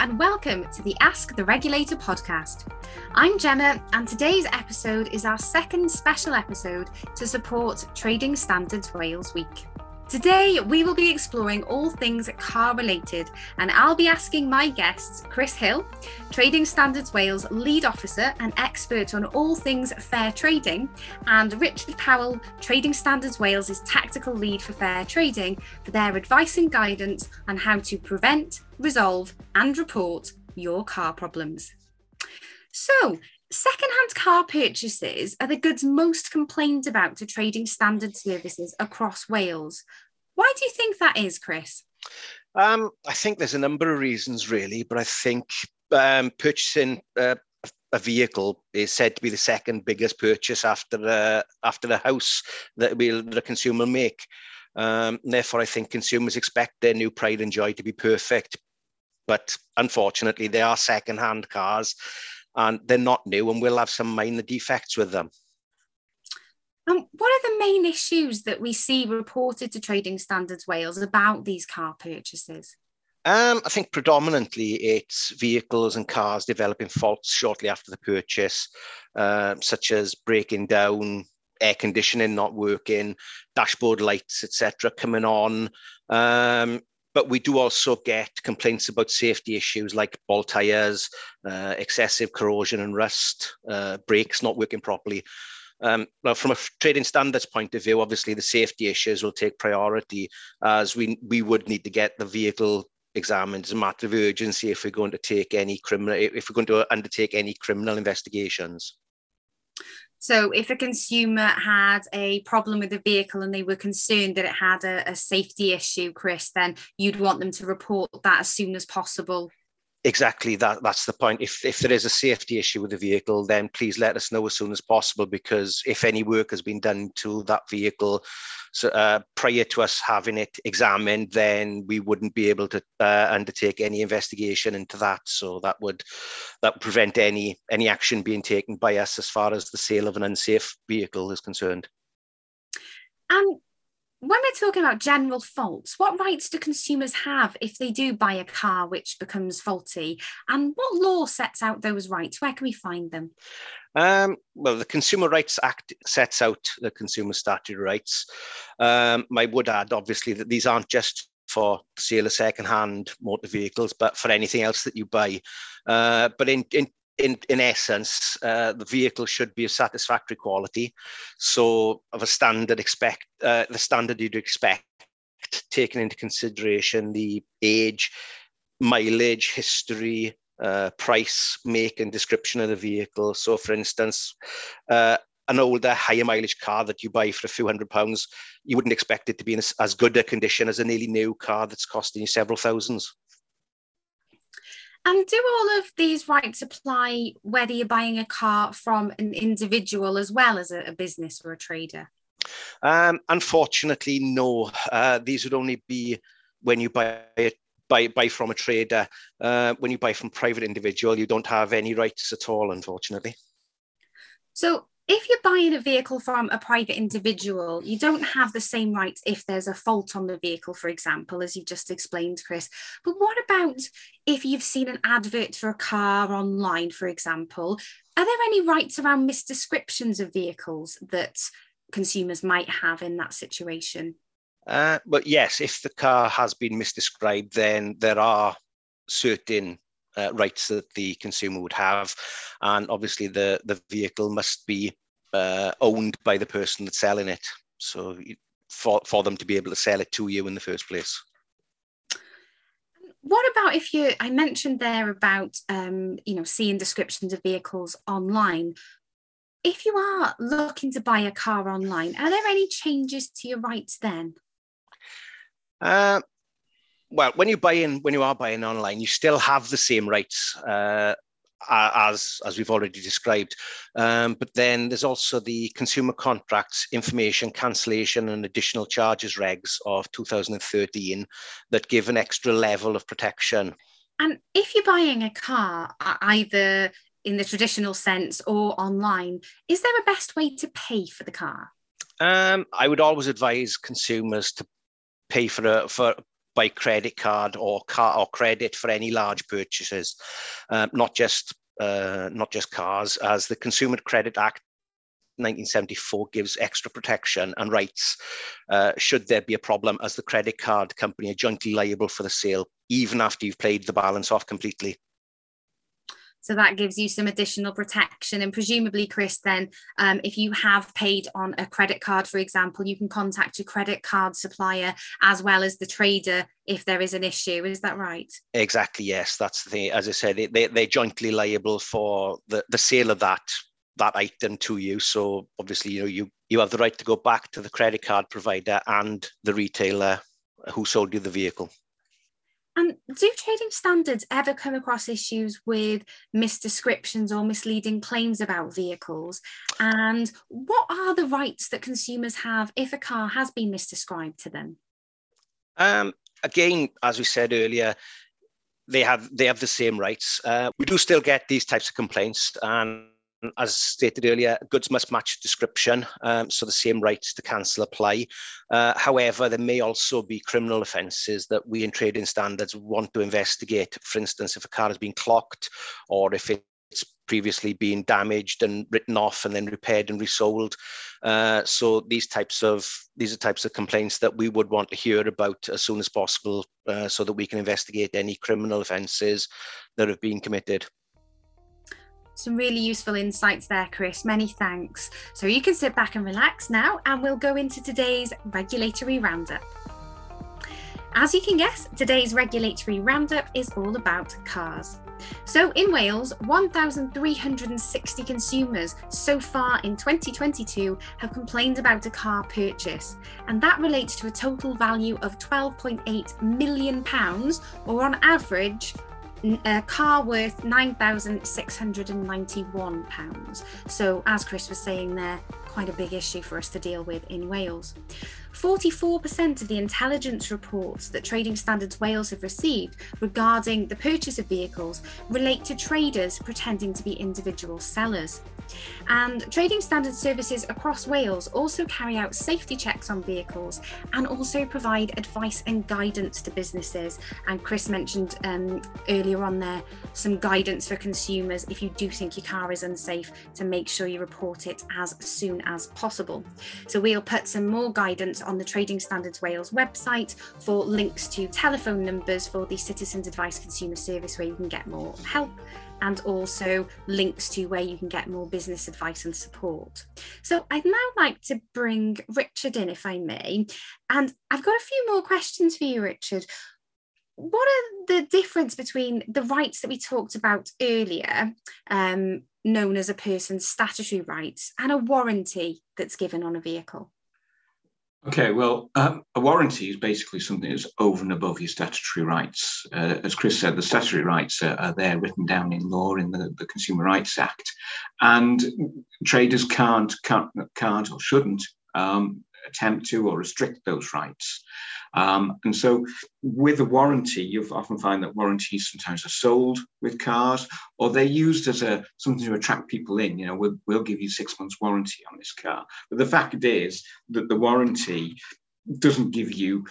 and welcome to the Ask the Regulator podcast. I'm Jemma, and today's episode is our second special episode to support Trading Standards Wales Week. Today, we will be exploring all things car related, and I'll be asking my guests, Chris Hill, Trading Standards Wales lead officer and expert on all things fair trading, and Richard Powell, Trading Standards Wales' tactical lead for fair trading, for their advice and guidance on how to prevent, resolve, and report your car problems. So, Second-hand car purchases are the goods most complained about to trading standard services across Wales. Why do you think that is, Chris? Um, I think there's a number of reasons, really, but I think um, purchasing uh, a vehicle is said to be the second biggest purchase after uh, after the house that will the consumer make. Um, therefore, I think consumers expect their new Pride and Joy to be perfect, but unfortunately, they are second-hand cars, and they're not new and we'll have some minor defects with them. Um, what are the main issues that we see reported to Trading Standards Wales about these car purchases? Um, I think predominantly it's vehicles and cars developing faults shortly after the purchase, uh, such as breaking down, air conditioning not working, dashboard lights, etc., coming on. Um, but we do also get complaints about safety issues like ball tires, uh, excessive corrosion and rust, uh, brakes not working properly. Um, well, from a trading standards point of view, obviously the safety issues will take priority as we we would need to get the vehicle examined as a matter of urgency if we're going to take any criminal if we're going to undertake any criminal investigations. So, if a consumer had a problem with the vehicle and they were concerned that it had a, a, safety issue, Chris, then you'd want them to report that as soon as possible exactly that that's the point. If if there is a safety issue with the vehicle then please let us know as soon as possible because if any work has been done to that vehicle so uh, prior to us having it examined then we wouldn't be able to uh, undertake any investigation into that. So that would that would prevent any any action being taken by us as far as the sale of an unsafe vehicle is concerned. And when we're talking about general faults, what rights do consumers have if they do buy a car which becomes faulty? And what law sets out those rights? Where can we find them? Um, well, the Consumer Rights Act sets out the consumer statutory rights. Um, I would add, obviously, that these aren't just for sale of second-hand motor vehicles, but for anything else that you buy. Uh, but in, in in, in essence, uh, the vehicle should be of satisfactory quality. So of a standard expect, uh, the standard you'd expect, taking into consideration the age, mileage, history, uh, price, make and description of the vehicle. So for instance, uh, an older, higher mileage car that you buy for a few hundred pounds, you wouldn't expect it to be in as good a condition as a nearly new car that's costing you several thousands. And do all of these rights apply whether you're buying a car from an individual as well as a, a business or a trader? Um, unfortunately, no. Uh, these would only be when you buy it. Buy, buy from a trader. Uh, when you buy from private individual, you don't have any rights at all, unfortunately. So, if you're buying a vehicle from a private individual, you don't have the same rights if there's a fault on the vehicle, for example, as you just explained, Chris. But what about if you've seen an advert for a car online, for example? Are there any rights around misdescriptions of vehicles that consumers might have in that situation? Uh, but yes, if the car has been misdescribed, then there are certain uh, rights that the consumer would have, and obviously the the vehicle must be uh, owned by the person that's selling it. So for for them to be able to sell it to you in the first place. What about if you? I mentioned there about um, you know seeing descriptions of vehicles online. If you are looking to buy a car online, are there any changes to your rights then? Uh, well, when you buy in, when you are buying online, you still have the same rights uh, as as we've already described. Um, but then there's also the Consumer Contracts Information Cancellation and Additional Charges regs of 2013 that give an extra level of protection. And if you're buying a car, either in the traditional sense or online, is there a best way to pay for the car? Um, I would always advise consumers to pay for a for by credit card or car or credit for any large purchases, uh, not just uh, not just cars, as the Consumer Credit Act 1974 gives extra protection and rights uh, should there be a problem as the credit card company are jointly liable for the sale, even after you've paid the balance off completely. So that gives you some additional protection. And presumably, Chris, then um, if you have paid on a credit card, for example, you can contact your credit card supplier as well as the trader if there is an issue. Is that right? Exactly. Yes, that's the thing. As I said, they, they're jointly liable for the, the sale of that that item to you. So obviously, you know, you you have the right to go back to the credit card provider and the retailer who sold you the vehicle. And do trading standards ever come across issues with misdescriptions or misleading claims about vehicles? And what are the rights that consumers have if a car has been misdescribed to them? Um, again, as we said earlier, they have they have the same rights. Uh, we do still get these types of complaints, and as stated earlier, goods must match description, um, so the same rights to cancel apply. Uh, however, there may also be criminal offences that we in trading standards want to investigate. For instance, if a car has been clocked or if it's previously been damaged and written off and then repaired and resold. Uh, so these types of these are types of complaints that we would want to hear about as soon as possible, uh, so that we can investigate any criminal offences that have been committed. Some really useful insights there, Chris. Many thanks. So you can sit back and relax now, and we'll go into today's regulatory roundup. As you can guess, today's regulatory roundup is all about cars. So in Wales, 1,360 consumers so far in 2022 have complained about a car purchase, and that relates to a total value of £12.8 million, or on average, a uh, car worth £9,691. So, as Chris was saying there, quite a big issue for us to deal with in Wales. 44% of the intelligence reports that Trading Standards Wales have received regarding the purchase of vehicles relate to traders pretending to be individual sellers. And Trading Standards services across Wales also carry out safety checks on vehicles and also provide advice and guidance to businesses. And Chris mentioned um, earlier on there some guidance for consumers if you do think your car is unsafe to make sure you report it as soon as possible. So we'll put some more guidance on the Trading Standards Wales website for links to telephone numbers for the Citizens Advice Consumer Service where you can get more help and also links to where you can get more business advice and support. So I'd now like to bring Richard in, if I may. And I've got a few more questions for you, Richard. What are the difference between the rights that we talked about earlier, um, known as a person's statutory rights, and a warranty that's given on a vehicle? Okay, well, um, a warranty is basically something that's over and above your statutory rights. Uh, as Chris said, the statutory rights are, are, there written down in law in the, the Consumer Rights Act, and traders can't, can't, can't or shouldn't um, attempt to or restrict those rights. Um, and so, with a warranty, you often find that warranties sometimes are sold with cars, or they're used as a something to attract people in. You know, we'll, we'll give you six months warranty on this car. But the fact is that the warranty doesn't give you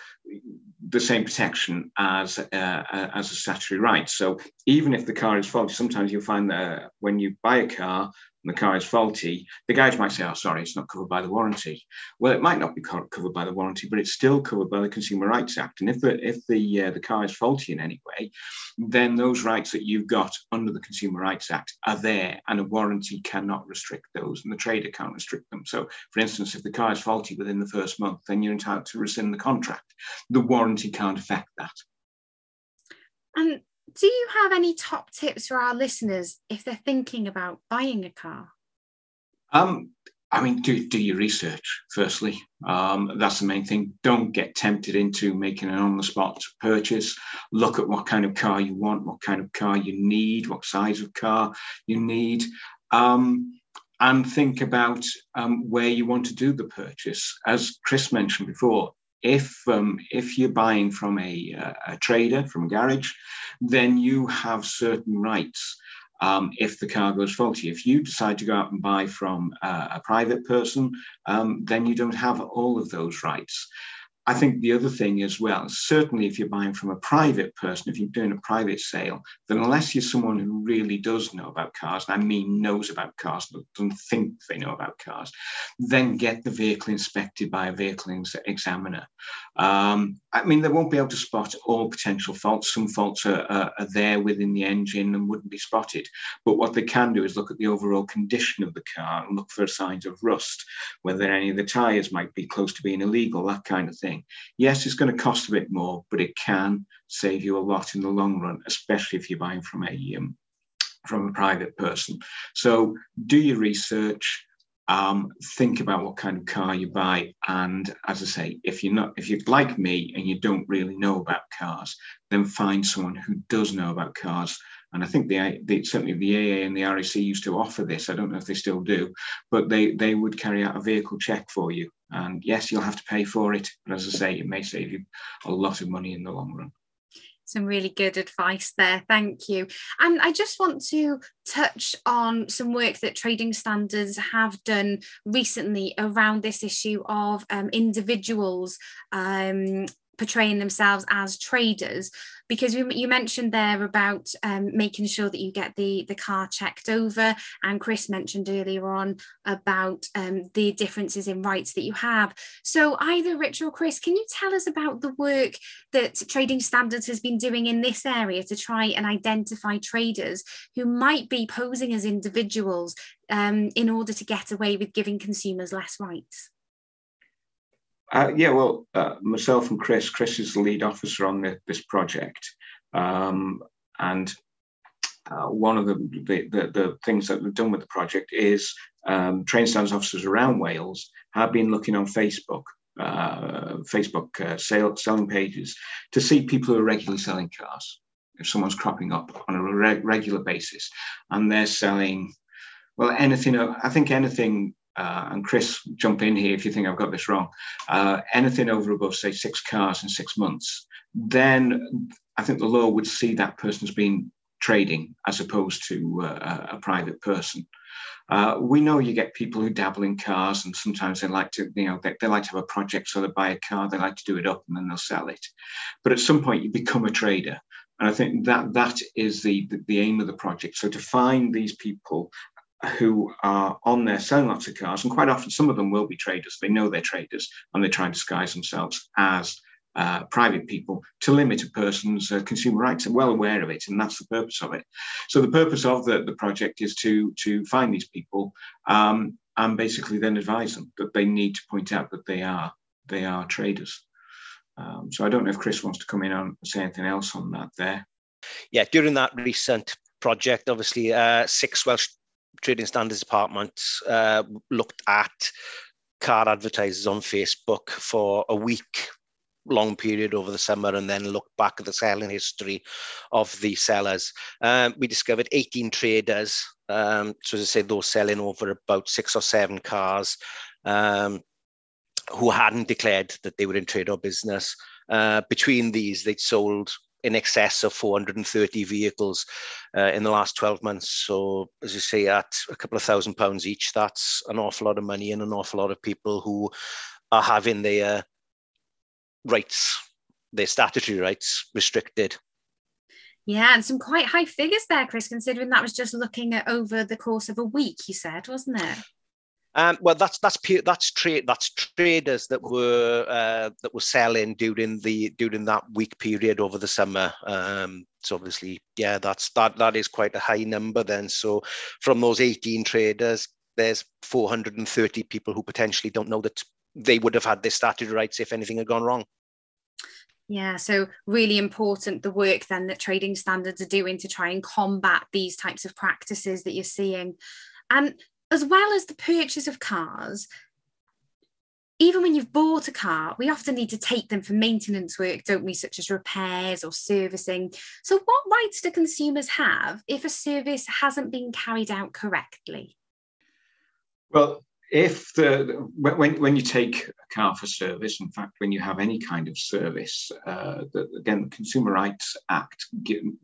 the same protection as uh, as a statutory right. So even if the car is faulty, sometimes you'll find that when you buy a car, the car is faulty, the garage might say, oh, sorry, it's not covered by the warranty. Well, it might not be covered by the warranty, but it's still covered by the Consumer Rights Act. And if the, if the, uh, the car is faulty in any way, then those rights that you've got under the Consumer Rights Act are there, and a warranty cannot restrict those, and the trader can't restrict them. So, for instance, if the car is faulty within the first month, then you're entitled to rescind the contract. The warranty can't affect that. And do you have any top tips for our listeners if they're thinking about buying a car? Um, I mean, do, do your research, firstly. Um, that's the main thing. Don't get tempted into making an on the spot purchase. Look at what kind of car you want, what kind of car you need, what size of car you need. Um, and think about um, where you want to do the purchase. As Chris mentioned before, if um, if you're buying from a, a, trader from a garage, then you have certain rights. Um, if the car goes faulty, if you decide to go out and buy from uh, a private person, um, then you don't have all of those rights. I think the other thing as well, certainly if you're buying from a private person, if you're doing a private sale, then unless you're someone who really does know about cars, and I mean knows about cars, but doesn't think they know about cars, then get the vehicle inspected by a vehicle examiner. Um, I mean, they won't be able to spot all potential faults. Some faults are, are, are there within the engine and wouldn't be spotted. But what they can do is look at the overall condition of the car and look for signs of rust, whether any of the tyres might be close to being illegal, that kind of thing. Yes, it's going to cost a bit more, but it can save you a lot in the long run, especially if you're buying from a um, from a private person. So do your research. Um, think about what kind of car you buy, and as I say, if you're not, if you're like me and you don't really know about cars, then find someone who does know about cars and I think the, the, certainly the AA and the RAC used to offer this. I don't know if they still do, but they they would carry out a vehicle check for you. And yes, you'll have to pay for it, but as I say, it may save you a lot of money in the long run some really good advice there. Thank you. And I just want to touch on some work that trading standards have done recently around this issue of um, individuals um, portraying themselves as traders because you, mentioned there about um, making sure that you get the the car checked over and chris mentioned earlier on about um, the differences in rights that you have. So either rich or chris can you tell us about the work that trading standards has been doing in this area to try and identify traders who might be posing as individuals um, in order to get away with giving consumers less rights uh, yeah, well, uh, myself and Chris, Chris is the lead officer on the, this project. Um, and uh, one of the, the, the, the, things that we've done with the project is um, train standards officers around Wales have been looking on Facebook, uh, Facebook uh, sale, selling pages to see people who are regularly selling cars. If someone's cropping up on a re- regular basis and they're selling, well, anything, I think anything uh, and Chris, jump in here if you think I've got this wrong, uh, anything over above, say, six cars in six months, then I think the law would see that person as being trading as opposed to uh, a private person. Uh, we know you get people who dabble in cars and sometimes they like to, you know, they, they, like to have a project, so they buy a car, they like to do it up and then they'll sell it. But at some point you become a trader. And I think that that is the, the, the aim of the project. So to find these people who are on there selling lots of cars, and quite often some of them will be traders. They know they're traders, and they try and disguise themselves as uh, private people to limit a person's uh, consumer rights. They're well aware of it, and that's the purpose of it. So the purpose of the, the project is to to find these people um, and basically then advise them that they need to point out that they are they are traders. Um, so I don't know if Chris wants to come in and say anything else on that there. Yeah, during that recent project, obviously, uh, six Welsh Trading Standards Department uh, looked at car advertisers on Facebook for a week long period over the summer and then looked back at the selling history of the sellers. Um, we discovered 18 traders. Um, so as I say, those selling over about six or seven cars um, who hadn't declared that they were in trade or business. Uh, between these, they'd sold in excess of 430 vehicles uh, in the last 12 months. So, as you say, at a couple of thousand pounds each, that's an awful lot of money and an awful lot of people who are having their rights, their statutory rights, restricted. Yeah, and some quite high figures there, Chris, considering that was just looking at over the course of a week, you said, wasn't it? Um, well, that's that's that's trade that's traders that were uh, that were selling during the during that week period over the summer. Um, so obviously, yeah, that's that that is quite a high number. Then, so from those 18 traders, there's 430 people who potentially don't know that they would have had their statutory rights if anything had gone wrong. Yeah, so really important the work then that trading standards are doing to try and combat these types of practices that you're seeing. And as well as the purchase of cars, even when you've bought a car, we often need to take them for maintenance work, don't we, such as repairs or servicing. So, what rights do consumers have if a service hasn't been carried out correctly? Well, if the when when you take a car for service, in fact, when you have any kind of service, uh, the, again, the Consumer Rights Act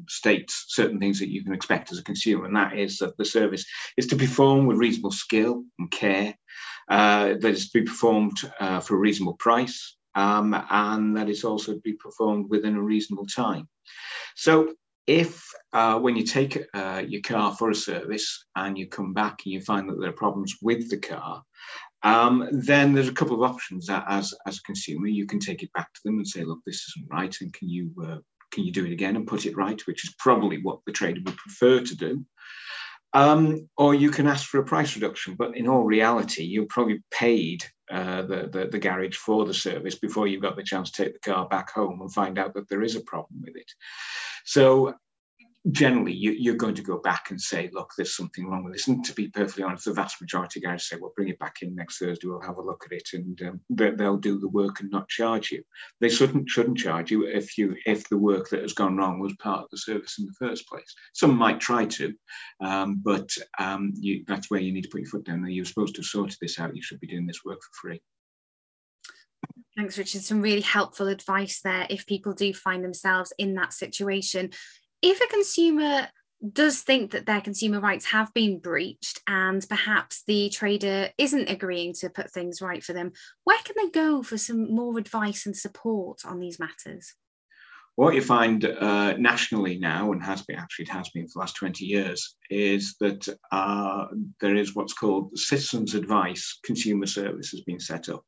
states certain things that you can expect as a consumer, and that is that the service is to perform with reasonable skill and care, uh, that is to be performed uh, for a reasonable price, um, and that it's also to be performed within a reasonable time. So if uh, when you take uh, your car for a service and you come back and you find that there are problems with the car, um, then there's a couple of options as, as a consumer. You can take it back to them and say, look, this isn't right, and can you uh, can you do it again and put it right, which is probably what the trader would prefer to do. Um, or you can ask for a price reduction, but in all reality, you probably paid uh, the, the, the garage for the service before you got the chance to take the car back home and find out that there is a problem with it. So generally you, are going to go back and say, look, there's something wrong with this. And to be perfectly honest, the vast majority of guys say, well, bring it back in next Thursday, we'll have a look at it, and um, they'll do the work and not charge you. They shouldn't shouldn't charge you if you if the work that has gone wrong was part of the service in the first place. Some might try to, um, but um, you, that's where you need to put your foot down. You're supposed to have sorted this out. You should be doing this work for free. Thanks, Richard. Some really helpful advice there if people do find themselves in that situation if a consumer does think that their consumer rights have been breached and perhaps the trader isn't agreeing to put things right for them, where can they go for some more advice and support on these matters? What you find uh, nationally now, and has been actually it has been for the last 20 years, is that uh, there is what's called Citizens Advice Consumer Service has been set up.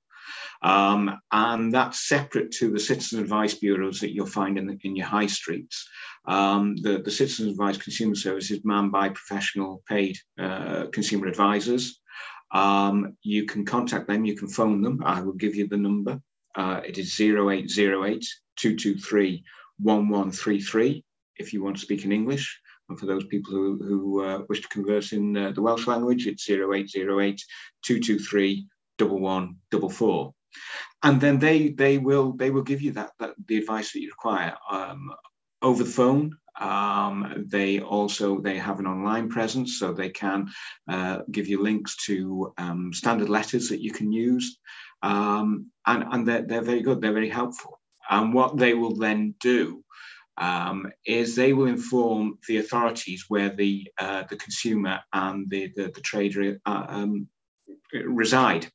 Um, and that's separate to the citizen advice bureaus that you'll find in, the, in your high streets. Um, the, the Citizen Advice Consumer Service is manned by professional paid uh, consumer advisors. Um, you can contact them, you can phone them. I will give you the number. Uh, it is 0808 223 1133 if you want to speak in English. And for those people who, who uh, wish to converse in uh, the Welsh language, it's 0808 223 1144 and then they they will they will give you that, that the advice that you require um, over the phone. Um, they also they have an online presence so they can uh, give you links to um, standard letters that you can use. Um, and, and they're, they're very good they're very helpful. And what they will then do um, is they will inform the authorities where the uh, the consumer and the the, the trader uh, um, reside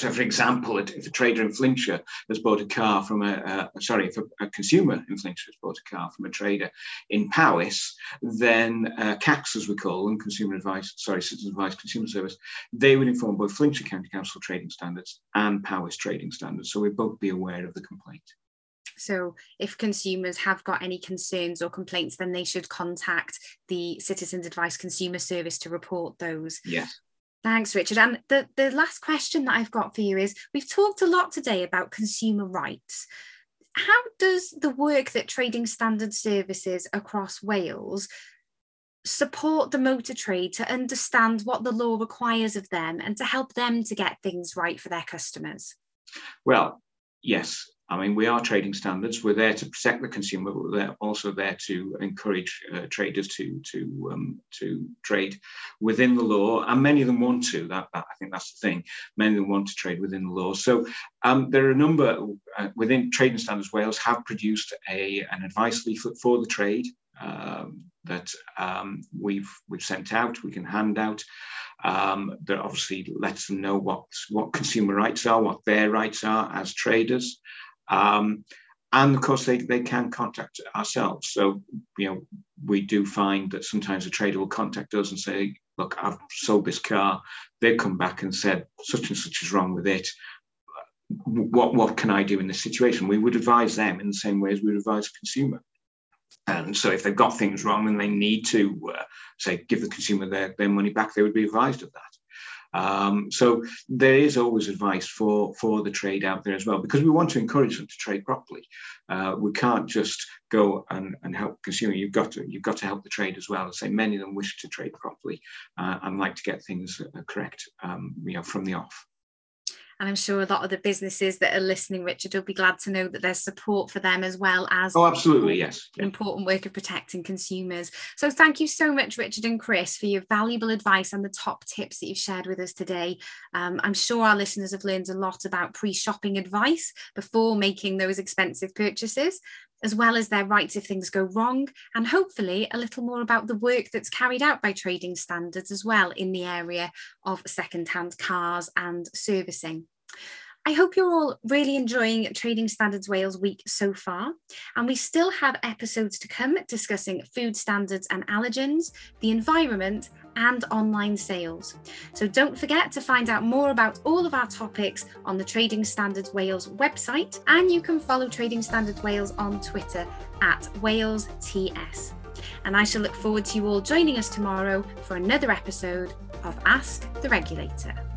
so, for example, if a trader in Flintshire has bought a car from a, uh, sorry, if a, a, consumer in Flintshire has bought a car from a trader in Powys, then uh, CACS, as we call them, Consumer Advice, sorry, Citizen Advice Consumer Service, they would inform both Flintshire County Council trading standards and Powys trading standards. So we'd both be aware of the complaint. So, if consumers have got any concerns or complaints, then they should contact the Citizens Advice Consumer Service to report those. Yes. Thanks, Richard. And the, the last question that I've got for you is we've talked a lot today about consumer rights. How does the work that Trading Standard Services across Wales support the motor trade to understand what the law requires of them and to help them to get things right for their customers? Well, yes, I mean, we are trading standards. We're there to protect the consumer, but we're also there to encourage uh, traders to to um, to trade within the law, and many of them want to. That, that, I think that's the thing. Many of them want to trade within the law. So um, there are a number uh, within Trading Standards Wales have produced a an advice leaflet for the trade. Um, that um, we've we've sent out, we can hand out. Um, that obviously lets them know what what consumer rights are, what their rights are as traders. Um, and of course, they, they can contact ourselves. So, you know, we do find that sometimes a trader will contact us and say, look, I've sold this car. They've come back and said, such and such is wrong with it. What, what can I do in this situation? We would advise them in the same way as we would advise a consumer. And so if they've got things wrong and they need to, uh, say, give the consumer their, their money back, they would be advised of that. Um, so there is always advice for, for the trade out there as well, because we want to encourage them to trade properly. Uh, we can't just go and, and help consumer. You've got to you've got to help the trade as well. I say many of them wish to trade properly uh, and like to get things uh, correct, um, you know, from the off. And I'm sure a lot of the businesses that are listening, Richard, will be glad to know that there's support for them as well as oh, absolutely, yes, important work of protecting consumers. So thank you so much, Richard and Chris, for your valuable advice and the top tips that you've shared with us today. Um, I'm sure our listeners have learned a lot about pre-shopping advice before making those expensive purchases as well as their rights if things go wrong, and hopefully a little more about the work that's carried out by trading standards as well in the area of second-hand cars and servicing. I hope you're all really enjoying Trading Standards Wales week so far. And we still have episodes to come discussing food standards and allergens, the environment, and online sales. So don't forget to find out more about all of our topics on the Trading Standards Wales website. And you can follow Trading Standards Wales on Twitter at WalesTS. And I shall look forward to you all joining us tomorrow for another episode of Ask the Regulator.